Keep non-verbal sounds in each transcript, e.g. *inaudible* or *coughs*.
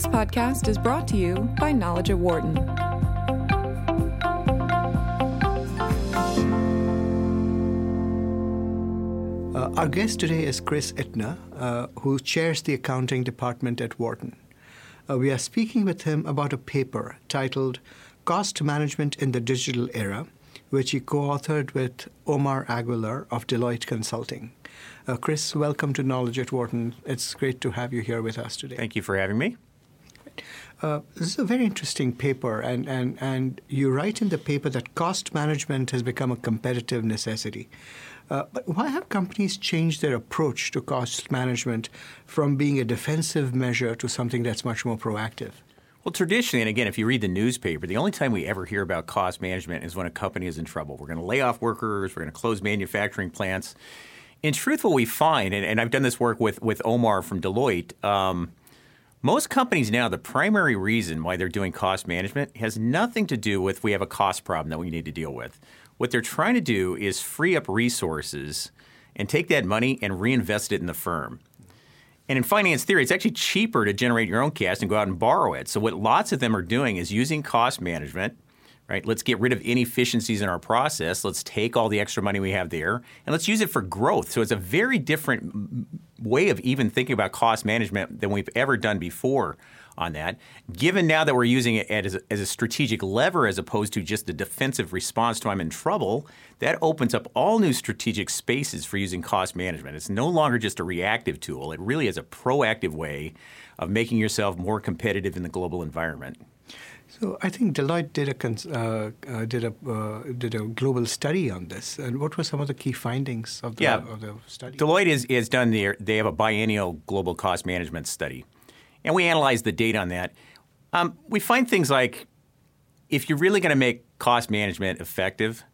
This podcast is brought to you by Knowledge at Wharton. Uh, our guest today is Chris Ittner, uh, who chairs the accounting department at Wharton. Uh, we are speaking with him about a paper titled Cost Management in the Digital Era, which he co authored with Omar Aguilar of Deloitte Consulting. Uh, Chris, welcome to Knowledge at Wharton. It's great to have you here with us today. Thank you for having me. Uh, this is a very interesting paper, and, and, and you write in the paper that cost management has become a competitive necessity. Uh, but why have companies changed their approach to cost management from being a defensive measure to something that's much more proactive? Well, traditionally, and again, if you read the newspaper, the only time we ever hear about cost management is when a company is in trouble. We're going to lay off workers, we're going to close manufacturing plants. In truth, what we find, and, and I've done this work with, with Omar from Deloitte, um, most companies now, the primary reason why they're doing cost management has nothing to do with we have a cost problem that we need to deal with. What they're trying to do is free up resources and take that money and reinvest it in the firm. And in finance theory, it's actually cheaper to generate your own cash and go out and borrow it. So what lots of them are doing is using cost management, right? Let's get rid of inefficiencies in our process. Let's take all the extra money we have there and let's use it for growth. So it's a very different way of even thinking about cost management than we've ever done before on that. Given now that we're using it as a, as a strategic lever as opposed to just a defensive response to I'm in trouble, that opens up all new strategic spaces for using cost management. It's no longer just a reactive tool, it really is a proactive way of making yourself more competitive in the global environment. So I think Deloitte did a uh, uh, did a uh, did a global study on this. And what were some of the key findings of the, yeah. of the study? Deloitte is, is done their they have a biennial global cost management study and we analyze the data on that. Um, we find things like if you're really going to make cost management effective,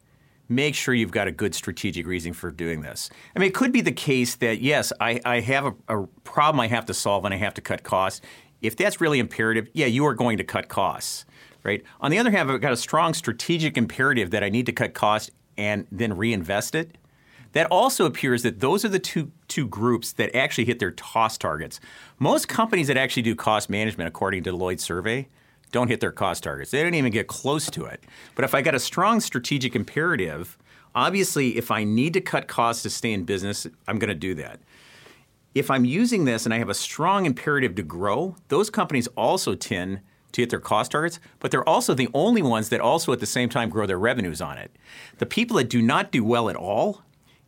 make sure you've got a good strategic reason for doing this. I mean, it could be the case that, yes, I, I have a, a, problem I have to solve and I have to cut costs. If that's really imperative, yeah, you are going to cut costs, right? On the other hand, I've got a strong strategic imperative that I need to cut costs and then reinvest it that also appears that those are the two, two groups that actually hit their cost targets. Most companies that actually do cost management, according to Deloitte's survey, don't hit their cost targets. They don't even get close to it. But if I got a strong strategic imperative, obviously, if I need to cut costs to stay in business, I'm going to do that. If I'm using this and I have a strong imperative to grow, those companies also tend to hit their cost targets, but they're also the only ones that also at the same time grow their revenues on it. The people that do not do well at all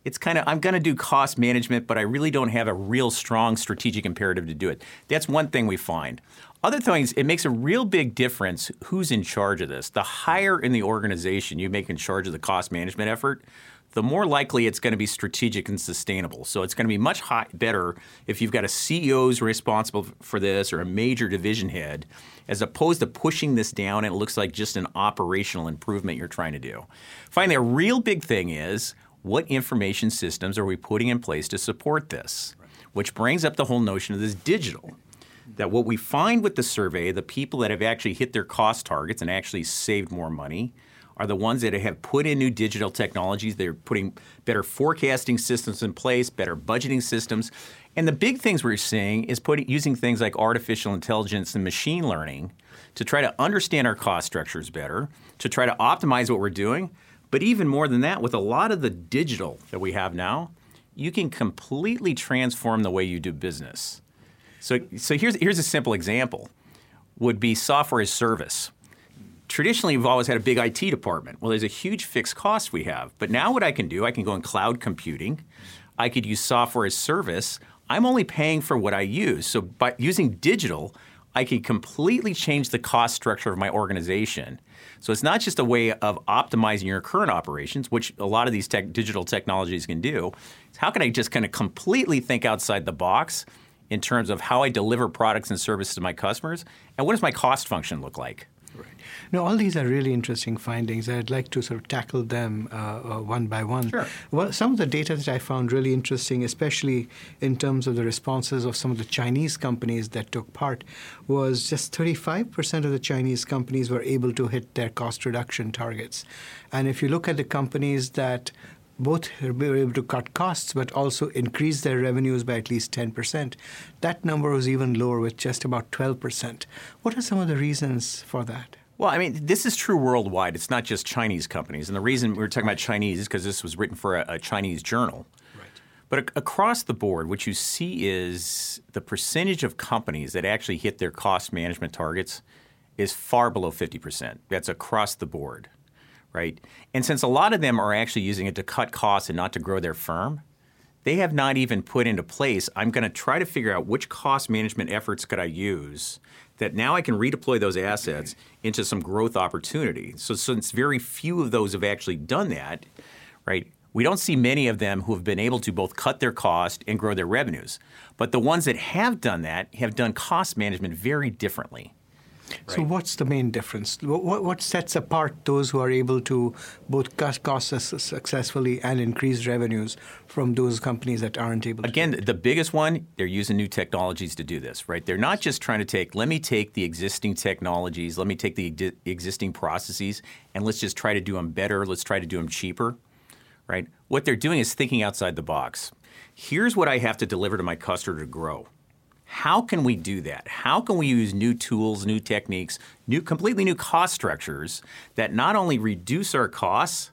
it's kind of I'm going to do cost management, but I really don't have a real strong strategic imperative to do it. That's one thing we find. Other things, it makes a real big difference who's in charge of this. The higher in the organization you make in charge of the cost management effort, the more likely it's going to be strategic and sustainable. So it's going to be much high, better if you've got a CEO who's responsible for this or a major division head, as opposed to pushing this down and it looks like just an operational improvement you're trying to do. Finally, a real big thing is what information systems are we putting in place to support this? Which brings up the whole notion of this digital. That what we find with the survey, the people that have actually hit their cost targets and actually saved more money, are the ones that have put in new digital technologies. They're putting better forecasting systems in place, better budgeting systems. And the big things we're seeing is putting, using things like artificial intelligence and machine learning to try to understand our cost structures better, to try to optimize what we're doing, but even more than that, with a lot of the digital that we have now, you can completely transform the way you do business. So, so here's, here's a simple example would be software as service. Traditionally, we've always had a big IT department. Well, there's a huge fixed cost we have. But now what I can do, I can go in cloud computing. I could use software as service. I'm only paying for what I use. So by using digital, I can completely change the cost structure of my organization so it's not just a way of optimizing your current operations, which a lot of these tech, digital technologies can do. It's how can I just kind of completely think outside the box in terms of how I deliver products and services to my customers, and what does my cost function look like? No, all these are really interesting findings. I'd like to sort of tackle them uh, uh, one by one. Sure. Well, some of the data that I found really interesting, especially in terms of the responses of some of the Chinese companies that took part, was just 35% of the Chinese companies were able to hit their cost reduction targets. And if you look at the companies that both were able to cut costs but also increase their revenues by at least 10%. That number was even lower with just about 12%. What are some of the reasons for that? Well, I mean, this is true worldwide. It's not just Chinese companies. And the reason we are talking about Chinese is because this was written for a, a Chinese journal. Right. But a- across the board, what you see is the percentage of companies that actually hit their cost management targets is far below 50%. That's across the board, right? And since a lot of them are actually using it to cut costs and not to grow their firm, they have not even put into place, I'm going to try to figure out which cost management efforts could I use that now I can redeploy those assets into some growth opportunity. So since very few of those have actually done that, right? We don't see many of them who have been able to both cut their cost and grow their revenues. But the ones that have done that have done cost management very differently. Right. So, what's the main difference? What, what, sets apart those who are able to both cut costs successfully and increase revenues from those companies that aren't able to? Again, the biggest one, they're using new technologies to do this, right? They're not just trying to take, let me take the existing technologies, let me take the existing processes, and let's just try to do them better, let's try to do them cheaper, right? What they're doing is thinking outside the box. Here's what I have to deliver to my customer to grow how can we do that? How can we use new tools, new techniques, new completely new cost structures that not only reduce our costs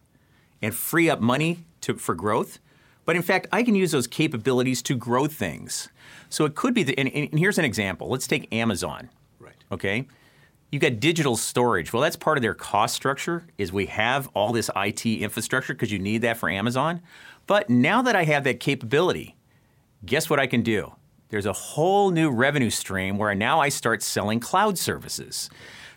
and free up money to, for growth, but in fact, I can use those capabilities to grow things. So it could be, the, and, and here's an example. Let's take Amazon. Right. Okay. You got digital storage. Well, that's part of their cost structure. Is we have all this IT infrastructure because you need that for Amazon. But now that I have that capability, guess what I can do? There's a whole new revenue stream where now I start selling cloud services.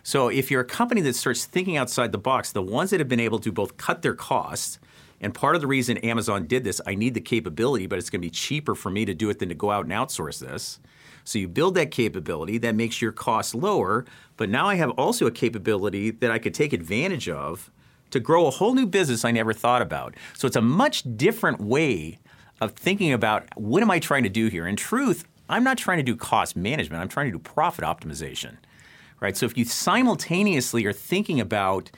So if you're a company that starts thinking outside the box, the ones that have been able to both cut their costs, and part of the reason Amazon did this, I need the capability, but it's going to be cheaper for me to do it than to go out and outsource this. So you build that capability that makes your costs lower, but now I have also a capability that I could take advantage of to grow a whole new business I never thought about. So it's a much different way of thinking about what am I trying to do here? In truth, I'm not trying to do cost management. I'm trying to do profit optimization. Right? So if you simultaneously are thinking about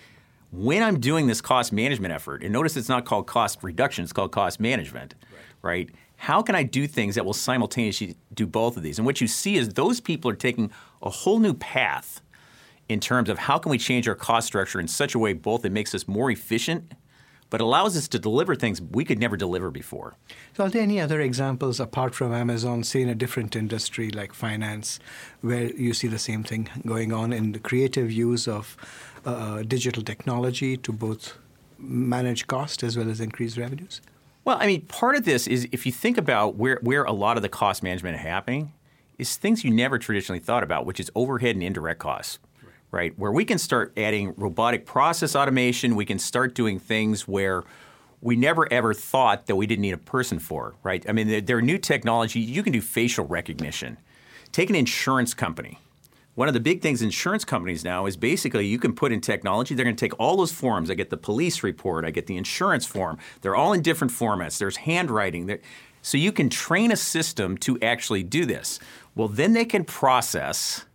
when I'm doing this cost management effort, and notice it's not called cost reduction, it's called cost management, right? right? How can I do things that will simultaneously do both of these? And what you see is those people are taking a whole new path in terms of how can we change our cost structure in such a way both it makes us more efficient but allows us to deliver things we could never deliver before. So, are there any other examples apart from Amazon, say in a different industry like finance, where you see the same thing going on in the creative use of uh, digital technology to both manage cost as well as increase revenues? Well, I mean, part of this is if you think about where, where a lot of the cost management is happening, is things you never traditionally thought about, which is overhead and indirect costs right? Where we can start adding robotic process automation, we can start doing things where we never ever thought that we didn't need a person for, right? I mean, there, there are new technology. You can do facial recognition. Take an insurance company. One of the big things insurance companies now is basically you can put in technology. They're going to take all those forms. I get the police report. I get the insurance form. They're all in different formats. There's handwriting. So you can train a system to actually do this. Well, then they can process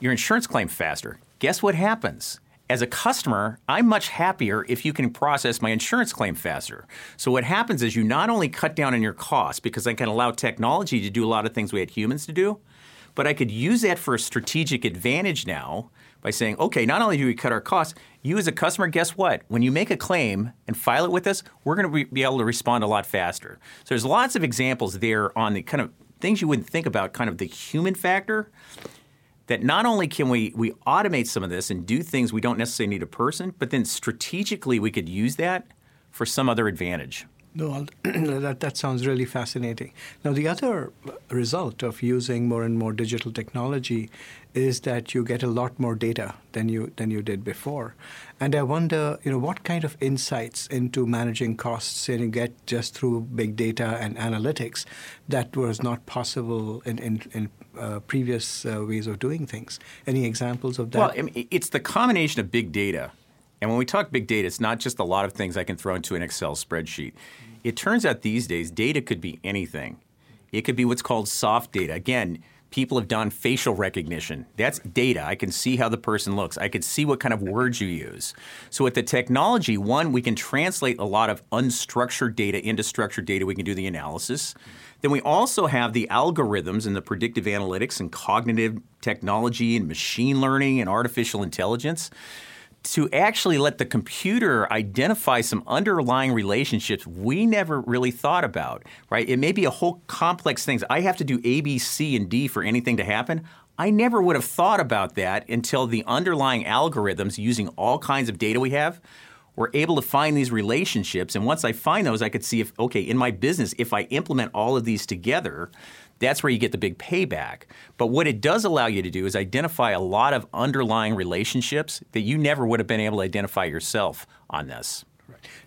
your insurance claim faster. Guess what happens? As a customer, I'm much happier if you can process my insurance claim faster. So, what happens is you not only cut down on your costs because I can allow technology to do a lot of things we had humans to do, but I could use that for a strategic advantage now by saying, okay, not only do we cut our costs, you as a customer, guess what? When you make a claim and file it with us, we're going to be able to respond a lot faster. So, there's lots of examples there on the kind of things you wouldn't think about, kind of the human factor that not only can we, we automate some of this and do things we don't necessarily need a person, but then strategically we could use that for some other advantage. No, *clears throat* that, that sounds really fascinating. Now, the other result of using more and more digital technology is that you get a lot more data than you than you did before, and I wonder, you know, what kind of insights into managing costs you get just through big data and analytics that was not possible in in, in uh, previous uh, ways of doing things. Any examples of that? Well, I mean, it's the combination of big data. And when we talk big data, it's not just a lot of things I can throw into an Excel spreadsheet. It turns out these days, data could be anything. It could be what's called soft data. Again, people have done facial recognition. That's data. I can see how the person looks. I can see what kind of words you use. So with the technology, one, we can translate a lot of unstructured data into structured data. We can do the analysis. Then we also have the algorithms and the predictive analytics and cognitive technology and machine learning and artificial intelligence to actually let the computer identify some underlying relationships we never really thought about, right? It may be a whole complex things. I have to do A, B, C, and D for anything to happen. I never would have thought about that until the underlying algorithms using all kinds of data we have were able to find these relationships. And once I find those, I could see if, okay, in my business, if I implement all of these together, that's where you get the big payback. But what it does allow you to do is identify a lot of underlying relationships that you never would have been able to identify yourself on this.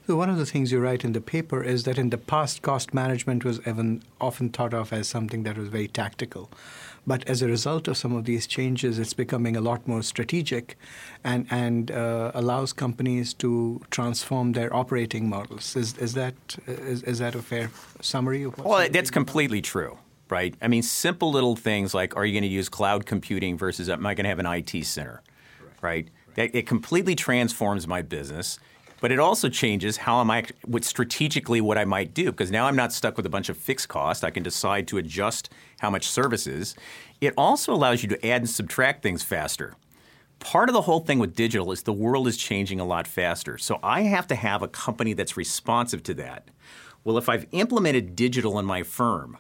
So one of the things you write in the paper is that in the past, cost management was even often thought of as something that was very tactical. But as a result of some of these changes, it's becoming a lot more strategic and, and uh, allows companies to transform their operating models. Is, is, that, is, is that a fair summary of Well, that's completely true right? I mean, simple little things like are you going to use cloud computing versus am I going to have an IT center, right? right? It completely transforms my business, but it also changes how am I what strategically what I might do because now I'm not stuck with a bunch of fixed costs. I can decide to adjust how much services. It also allows you to add and subtract things faster. Part of the whole thing with digital is the world is changing a lot faster. So I have to have a company that's responsive to that. Well, if I've implemented digital in my firm,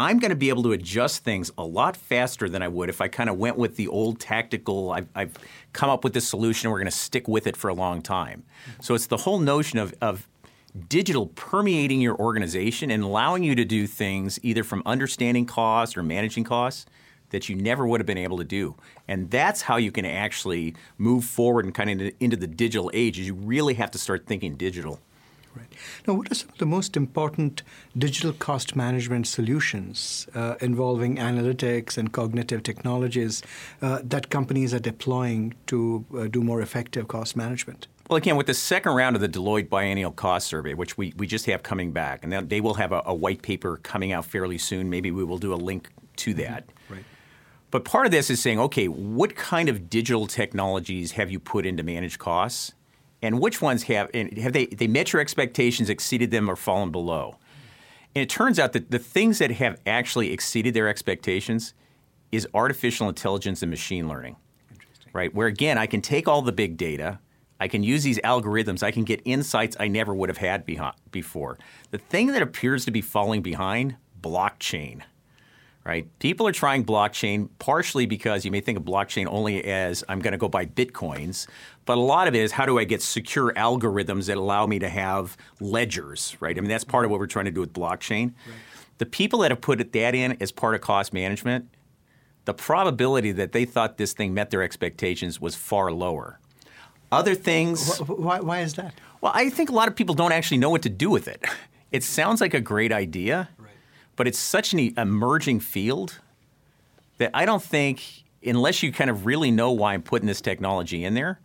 I'm going to be able to adjust things a lot faster than I would if I kind of went with the old tactical, I've, I've come up with this solution we're going to stick with it for a long time. So it's the whole notion of, of digital permeating your organization and allowing you to do things either from understanding costs or managing costs that you never would have been able to do. And that's how you can actually move forward and kind of into the digital age is you really have to start thinking digital. Right. Now, what are some of the most important digital cost management solutions uh, involving analytics and cognitive technologies uh, that companies are deploying to uh, do more effective cost management? Well, again, with the second round of the Deloitte Biennial Cost Survey, which we, we just have coming back, and they will have a, a white paper coming out fairly soon. Maybe we will do a link to mm-hmm. that. Mm-hmm. Right. But part of this is saying, okay, what kind of digital technologies have you put into manage costs? And which ones have have they they met your expectations, exceeded them, or fallen below? And it turns out that the things that have actually exceeded their expectations is artificial intelligence and machine learning. Right? Where again, I can take all the big data, I can use these algorithms, I can get insights I never would have had before. The thing that appears to be falling behind, blockchain right? People are trying blockchain partially because you may think of blockchain only as I'm going to go buy bitcoins, but a lot of it is how do I get secure algorithms that allow me to have ledgers, right? I mean, that's part of what we're trying to do with blockchain. Right. The people that have put that in as part of cost management, the probability that they thought this thing met their expectations was far lower. Other things. Why, why is that? Well, I think a lot of people don't actually know what to do with it. It sounds like a great idea, but it's such an emerging field that I don't think, unless you kind of really know why I'm putting this technology in there,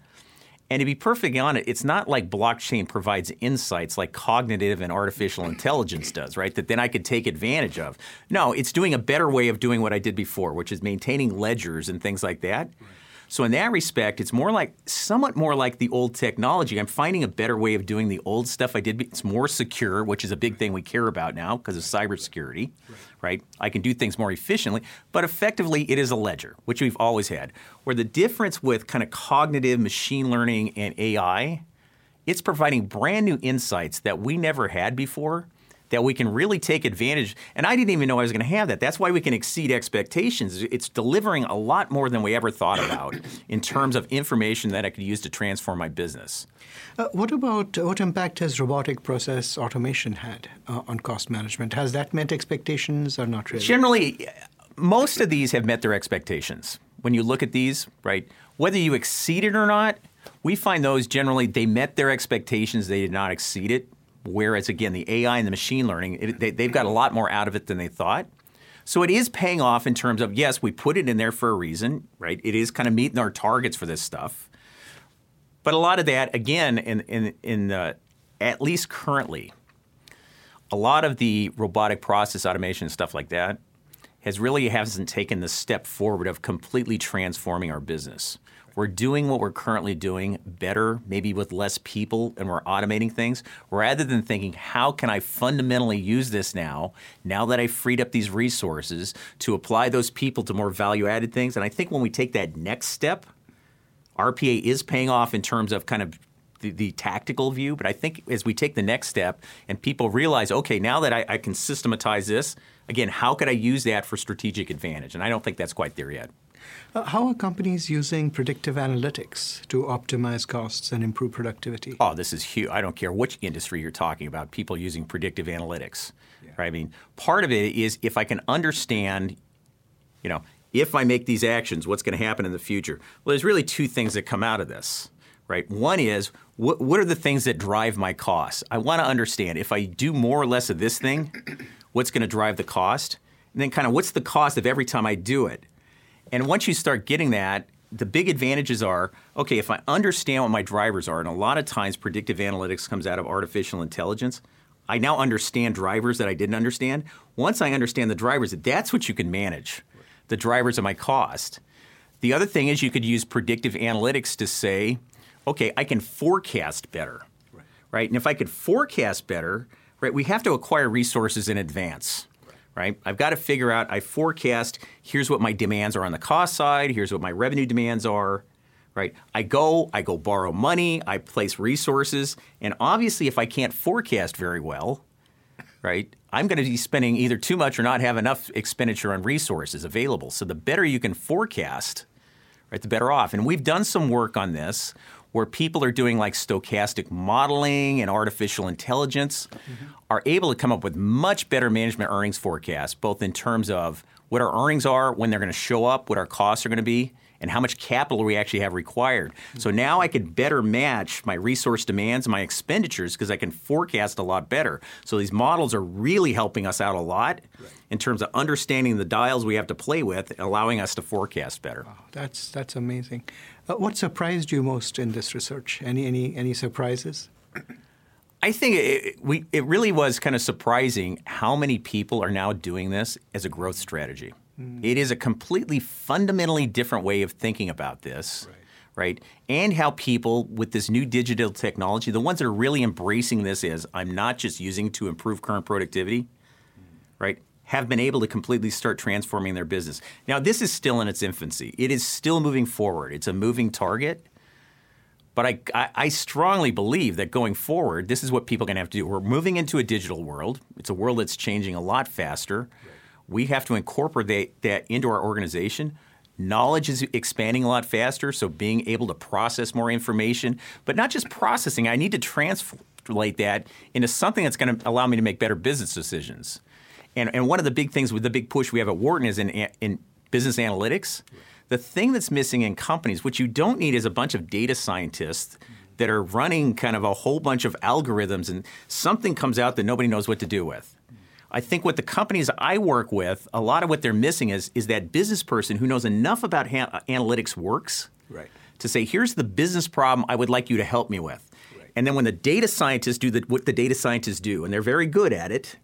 and to be perfectly honest, it's not like blockchain provides insights like cognitive and artificial intelligence does, right? That then I could take advantage of. No, it's doing a better way of doing what I did before, which is maintaining ledgers and things like that. Right. So in that respect, it's more like somewhat more like the old technology. I'm finding a better way of doing the old stuff I did. It's more secure, which is a big thing we care about now because of cybersecurity, right. I can do things more efficiently, but effectively it is a ledger, which we've always had. Where the difference with kind of cognitive machine learning and AI, it's providing brand new insights that we never had before that we can really take advantage. And I didn't even know I was going to have that. That's why we can exceed expectations. It's delivering a lot more than we ever thought about *coughs* in terms of information that I could use to transform my business. Uh, what about what impact has robotic process automation had uh, on cost management? Has that met expectations or not really? Generally, most of these have met their expectations. When you look at these, right, whether you exceed it or not, we find those generally they met their expectations, they did not exceed it. Whereas, again, the AI and the machine learning, it, they, they've got a lot more out of it than they thought. So it is paying off in terms of, yes, we put it in there for a reason, right? It is kind of meeting our targets for this stuff. But a lot of that, again, in, in, in at least currently, a lot of the robotic process automation and stuff like that has really hasn't taken the step forward of completely transforming our business. We're doing what we're currently doing better, maybe with less people, and we're automating things rather than thinking, how can I fundamentally use this now, now that I've freed up these resources to apply those people to more value added things? And I think when we take that next step, RPA is paying off in terms of kind of the, the, tactical view, but I think as we take the next step and people realize, okay, now that I, I can systematize this, again, how could I use that for strategic advantage? And I don't think that's quite there yet. Uh, how are companies using predictive analytics to optimize costs and improve productivity? Oh, this is huge. I don't care which industry you're talking about, people using predictive analytics. Yeah. Right? I mean, part of it is if I can understand, you know, if I make these actions, what's going to happen in the future? Well, there's really two things that come out of this. Right? One is what, what are the things that drive my costs? I want to understand if I do more or less of this thing, what's going to drive the cost? And then kind of what's the cost of every time I do it? And once you start getting that, the big advantages are okay, if I understand what my drivers are, and a lot of times predictive analytics comes out of artificial intelligence. I now understand drivers that I didn't understand. Once I understand the drivers, that's what you can manage the drivers of my cost. The other thing is you could use predictive analytics to say, okay, I can forecast better. Right. right? And if I could forecast better, right, we have to acquire resources in advance right? I've got to figure out, I forecast, here's what my demands are on the cost side, here's what my revenue demands are, right? I go, I go borrow money, I place resources, and obviously if I can't forecast very well, right, I'm going to be spending either too much or not have enough expenditure on resources available. So the better you can forecast, right, the better off. And we've done some work on this where people are doing like stochastic modeling and artificial intelligence mm-hmm. are able to come up with much better management earnings forecasts, both in terms of what our earnings are, when they're going to show up, what our costs are going to be, and how much capital we actually have required. Mm-hmm. So now I could better match my resource demands and my expenditures because I can forecast a lot better. So these models are really helping us out a lot right. in terms of understanding the dials we have to play with, allowing us to forecast better. Wow, that's that's amazing. Uh, what surprised you most in this research? Any any any surprises? I think it, we, it really was kind of surprising how many people are now doing this as a growth strategy. Mm. It is a completely fundamentally different way of thinking about this, right. right? And how people with this new digital technology, the ones that are really embracing this is I'm not just using to improve current productivity, mm. right? Have been able to completely start transforming their business. Now, this is still in its infancy. It is still moving forward. It's a moving target. But I, I, I strongly believe that going forward, this is what people are going to have to do. We're moving into a digital world. It's a world that's changing a lot faster. Right. We have to incorporate that into our organization. Knowledge is expanding a lot faster, so being able to process more information, but not just processing, I need to translate that into something that's going to allow me to make better business decisions. And, and one of the big things with the big push we have at Wharton is in, in business analytics. The thing that's missing in companies, which you don't need, is a bunch of data scientists that are running kind of a whole bunch of algorithms and something comes out that nobody knows what to do with. I think what the companies I work with, a lot of what they're missing is, is that business person who knows enough about ha- uh, analytics works right. to say, here's the business problem I would like you to help me with. Right. And then when the data scientists do the, what the data scientists do, and they're very good at it,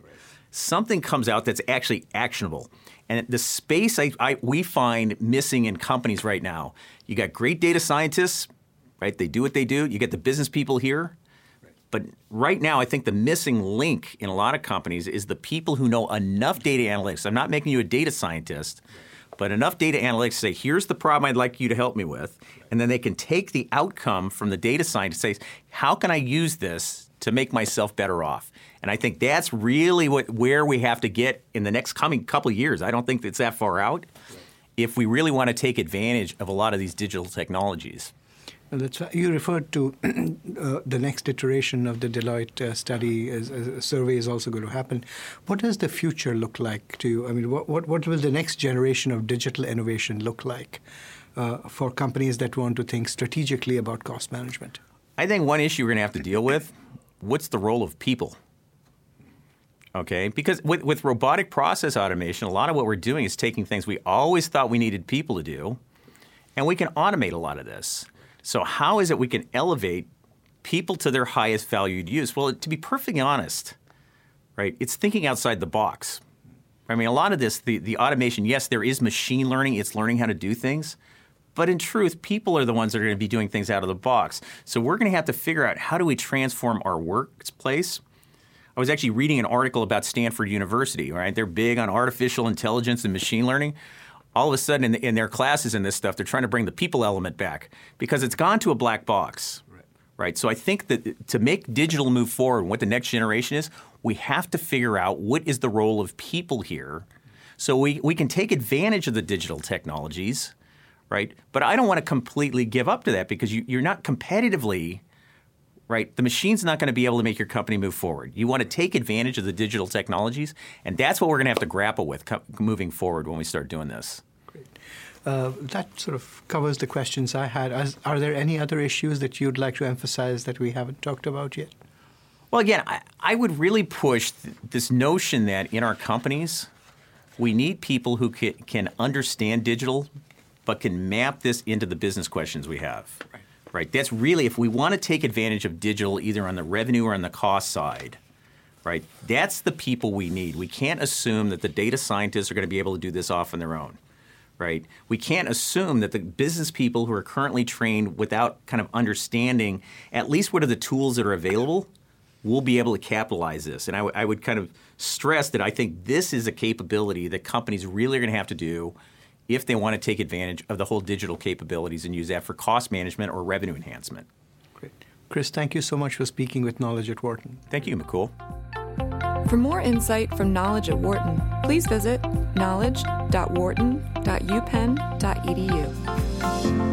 something comes out that's actually actionable. And the space I, I, we find missing in companies right now, you got great data scientists, right? They do what they do. You get the business people here. But right now, I think the missing link in a lot of companies is the people who know enough data analytics. I'm not making you a data scientist, but enough data analytics to say, here's the problem I'd like you to help me with. And then they can take the outcome from the data scientist and say, how can I use this to make myself better off? And I think that's really what where we have to get in the next coming couple of years. I don't think it's that far out if we really want to take advantage of a lot of these digital technologies. That's you referred to *clears throat* uh, the next iteration of the Deloitte uh, study. As, as a survey is also going to happen. What does the future look like to you? I mean, what, what, what will the next generation of digital innovation look like uh, for companies that want to think strategically about cost management? I think one issue we're going to have to deal with: what's the role of people? Okay, because with, with robotic process automation, a lot of what we're doing is taking things we always thought we needed people to do, and we can automate a lot of this. So, how is it we can elevate people to their highest valued use? Well, to be perfectly honest, right, it's thinking outside the box. I mean, a lot of this, the, the automation, yes, there is machine learning, it's learning how to do things. But in truth, people are the ones that are going to be doing things out of the box. So we're going to have to figure out how do we transform our workplace. I was actually reading an article about Stanford University, right? They're big on artificial intelligence and machine learning. All of a sudden, in, the, in their classes and this stuff, they're trying to bring the people element back because it's gone to a black box. Right. right? So I think that to make digital move forward, and what the next generation is, we have to figure out what is the role of people here so we, we can take advantage of the digital technologies right? But I don't want to completely give up to that because you, you're not competitively right? The machine's not going to be able to make your company move forward. You want to take advantage of the digital technologies, and that's what we're going to have to grapple with co- moving forward when we start doing this. Great. Uh, that sort of covers the questions I had. As, are there any other issues that you'd like to emphasize that we haven't talked about yet? Well, again, I, I would really push th- this notion that in our companies, we need people who can, can understand digital but can map this into the business questions we have. Right. Right. That's really if we want to take advantage of digital either on the revenue or on the cost side. Right. That's the people we need. We can't assume that the data scientists are going to be able to do this off on their own. Right? We can't assume that the business people who are currently trained without kind of understanding at least what are the tools that are available will be able to capitalize this. And I, w- I would kind of stress that I think this is a capability that companies really are going to have to do if they want to take advantage of the whole digital capabilities and use that for cost management or revenue enhancement. Great. Chris, thank you so much for speaking with Knowledge at Wharton. Thank you, Mukul. For more insight from Knowledge at Wharton, please visit knowledge.wharton.upenn.edu.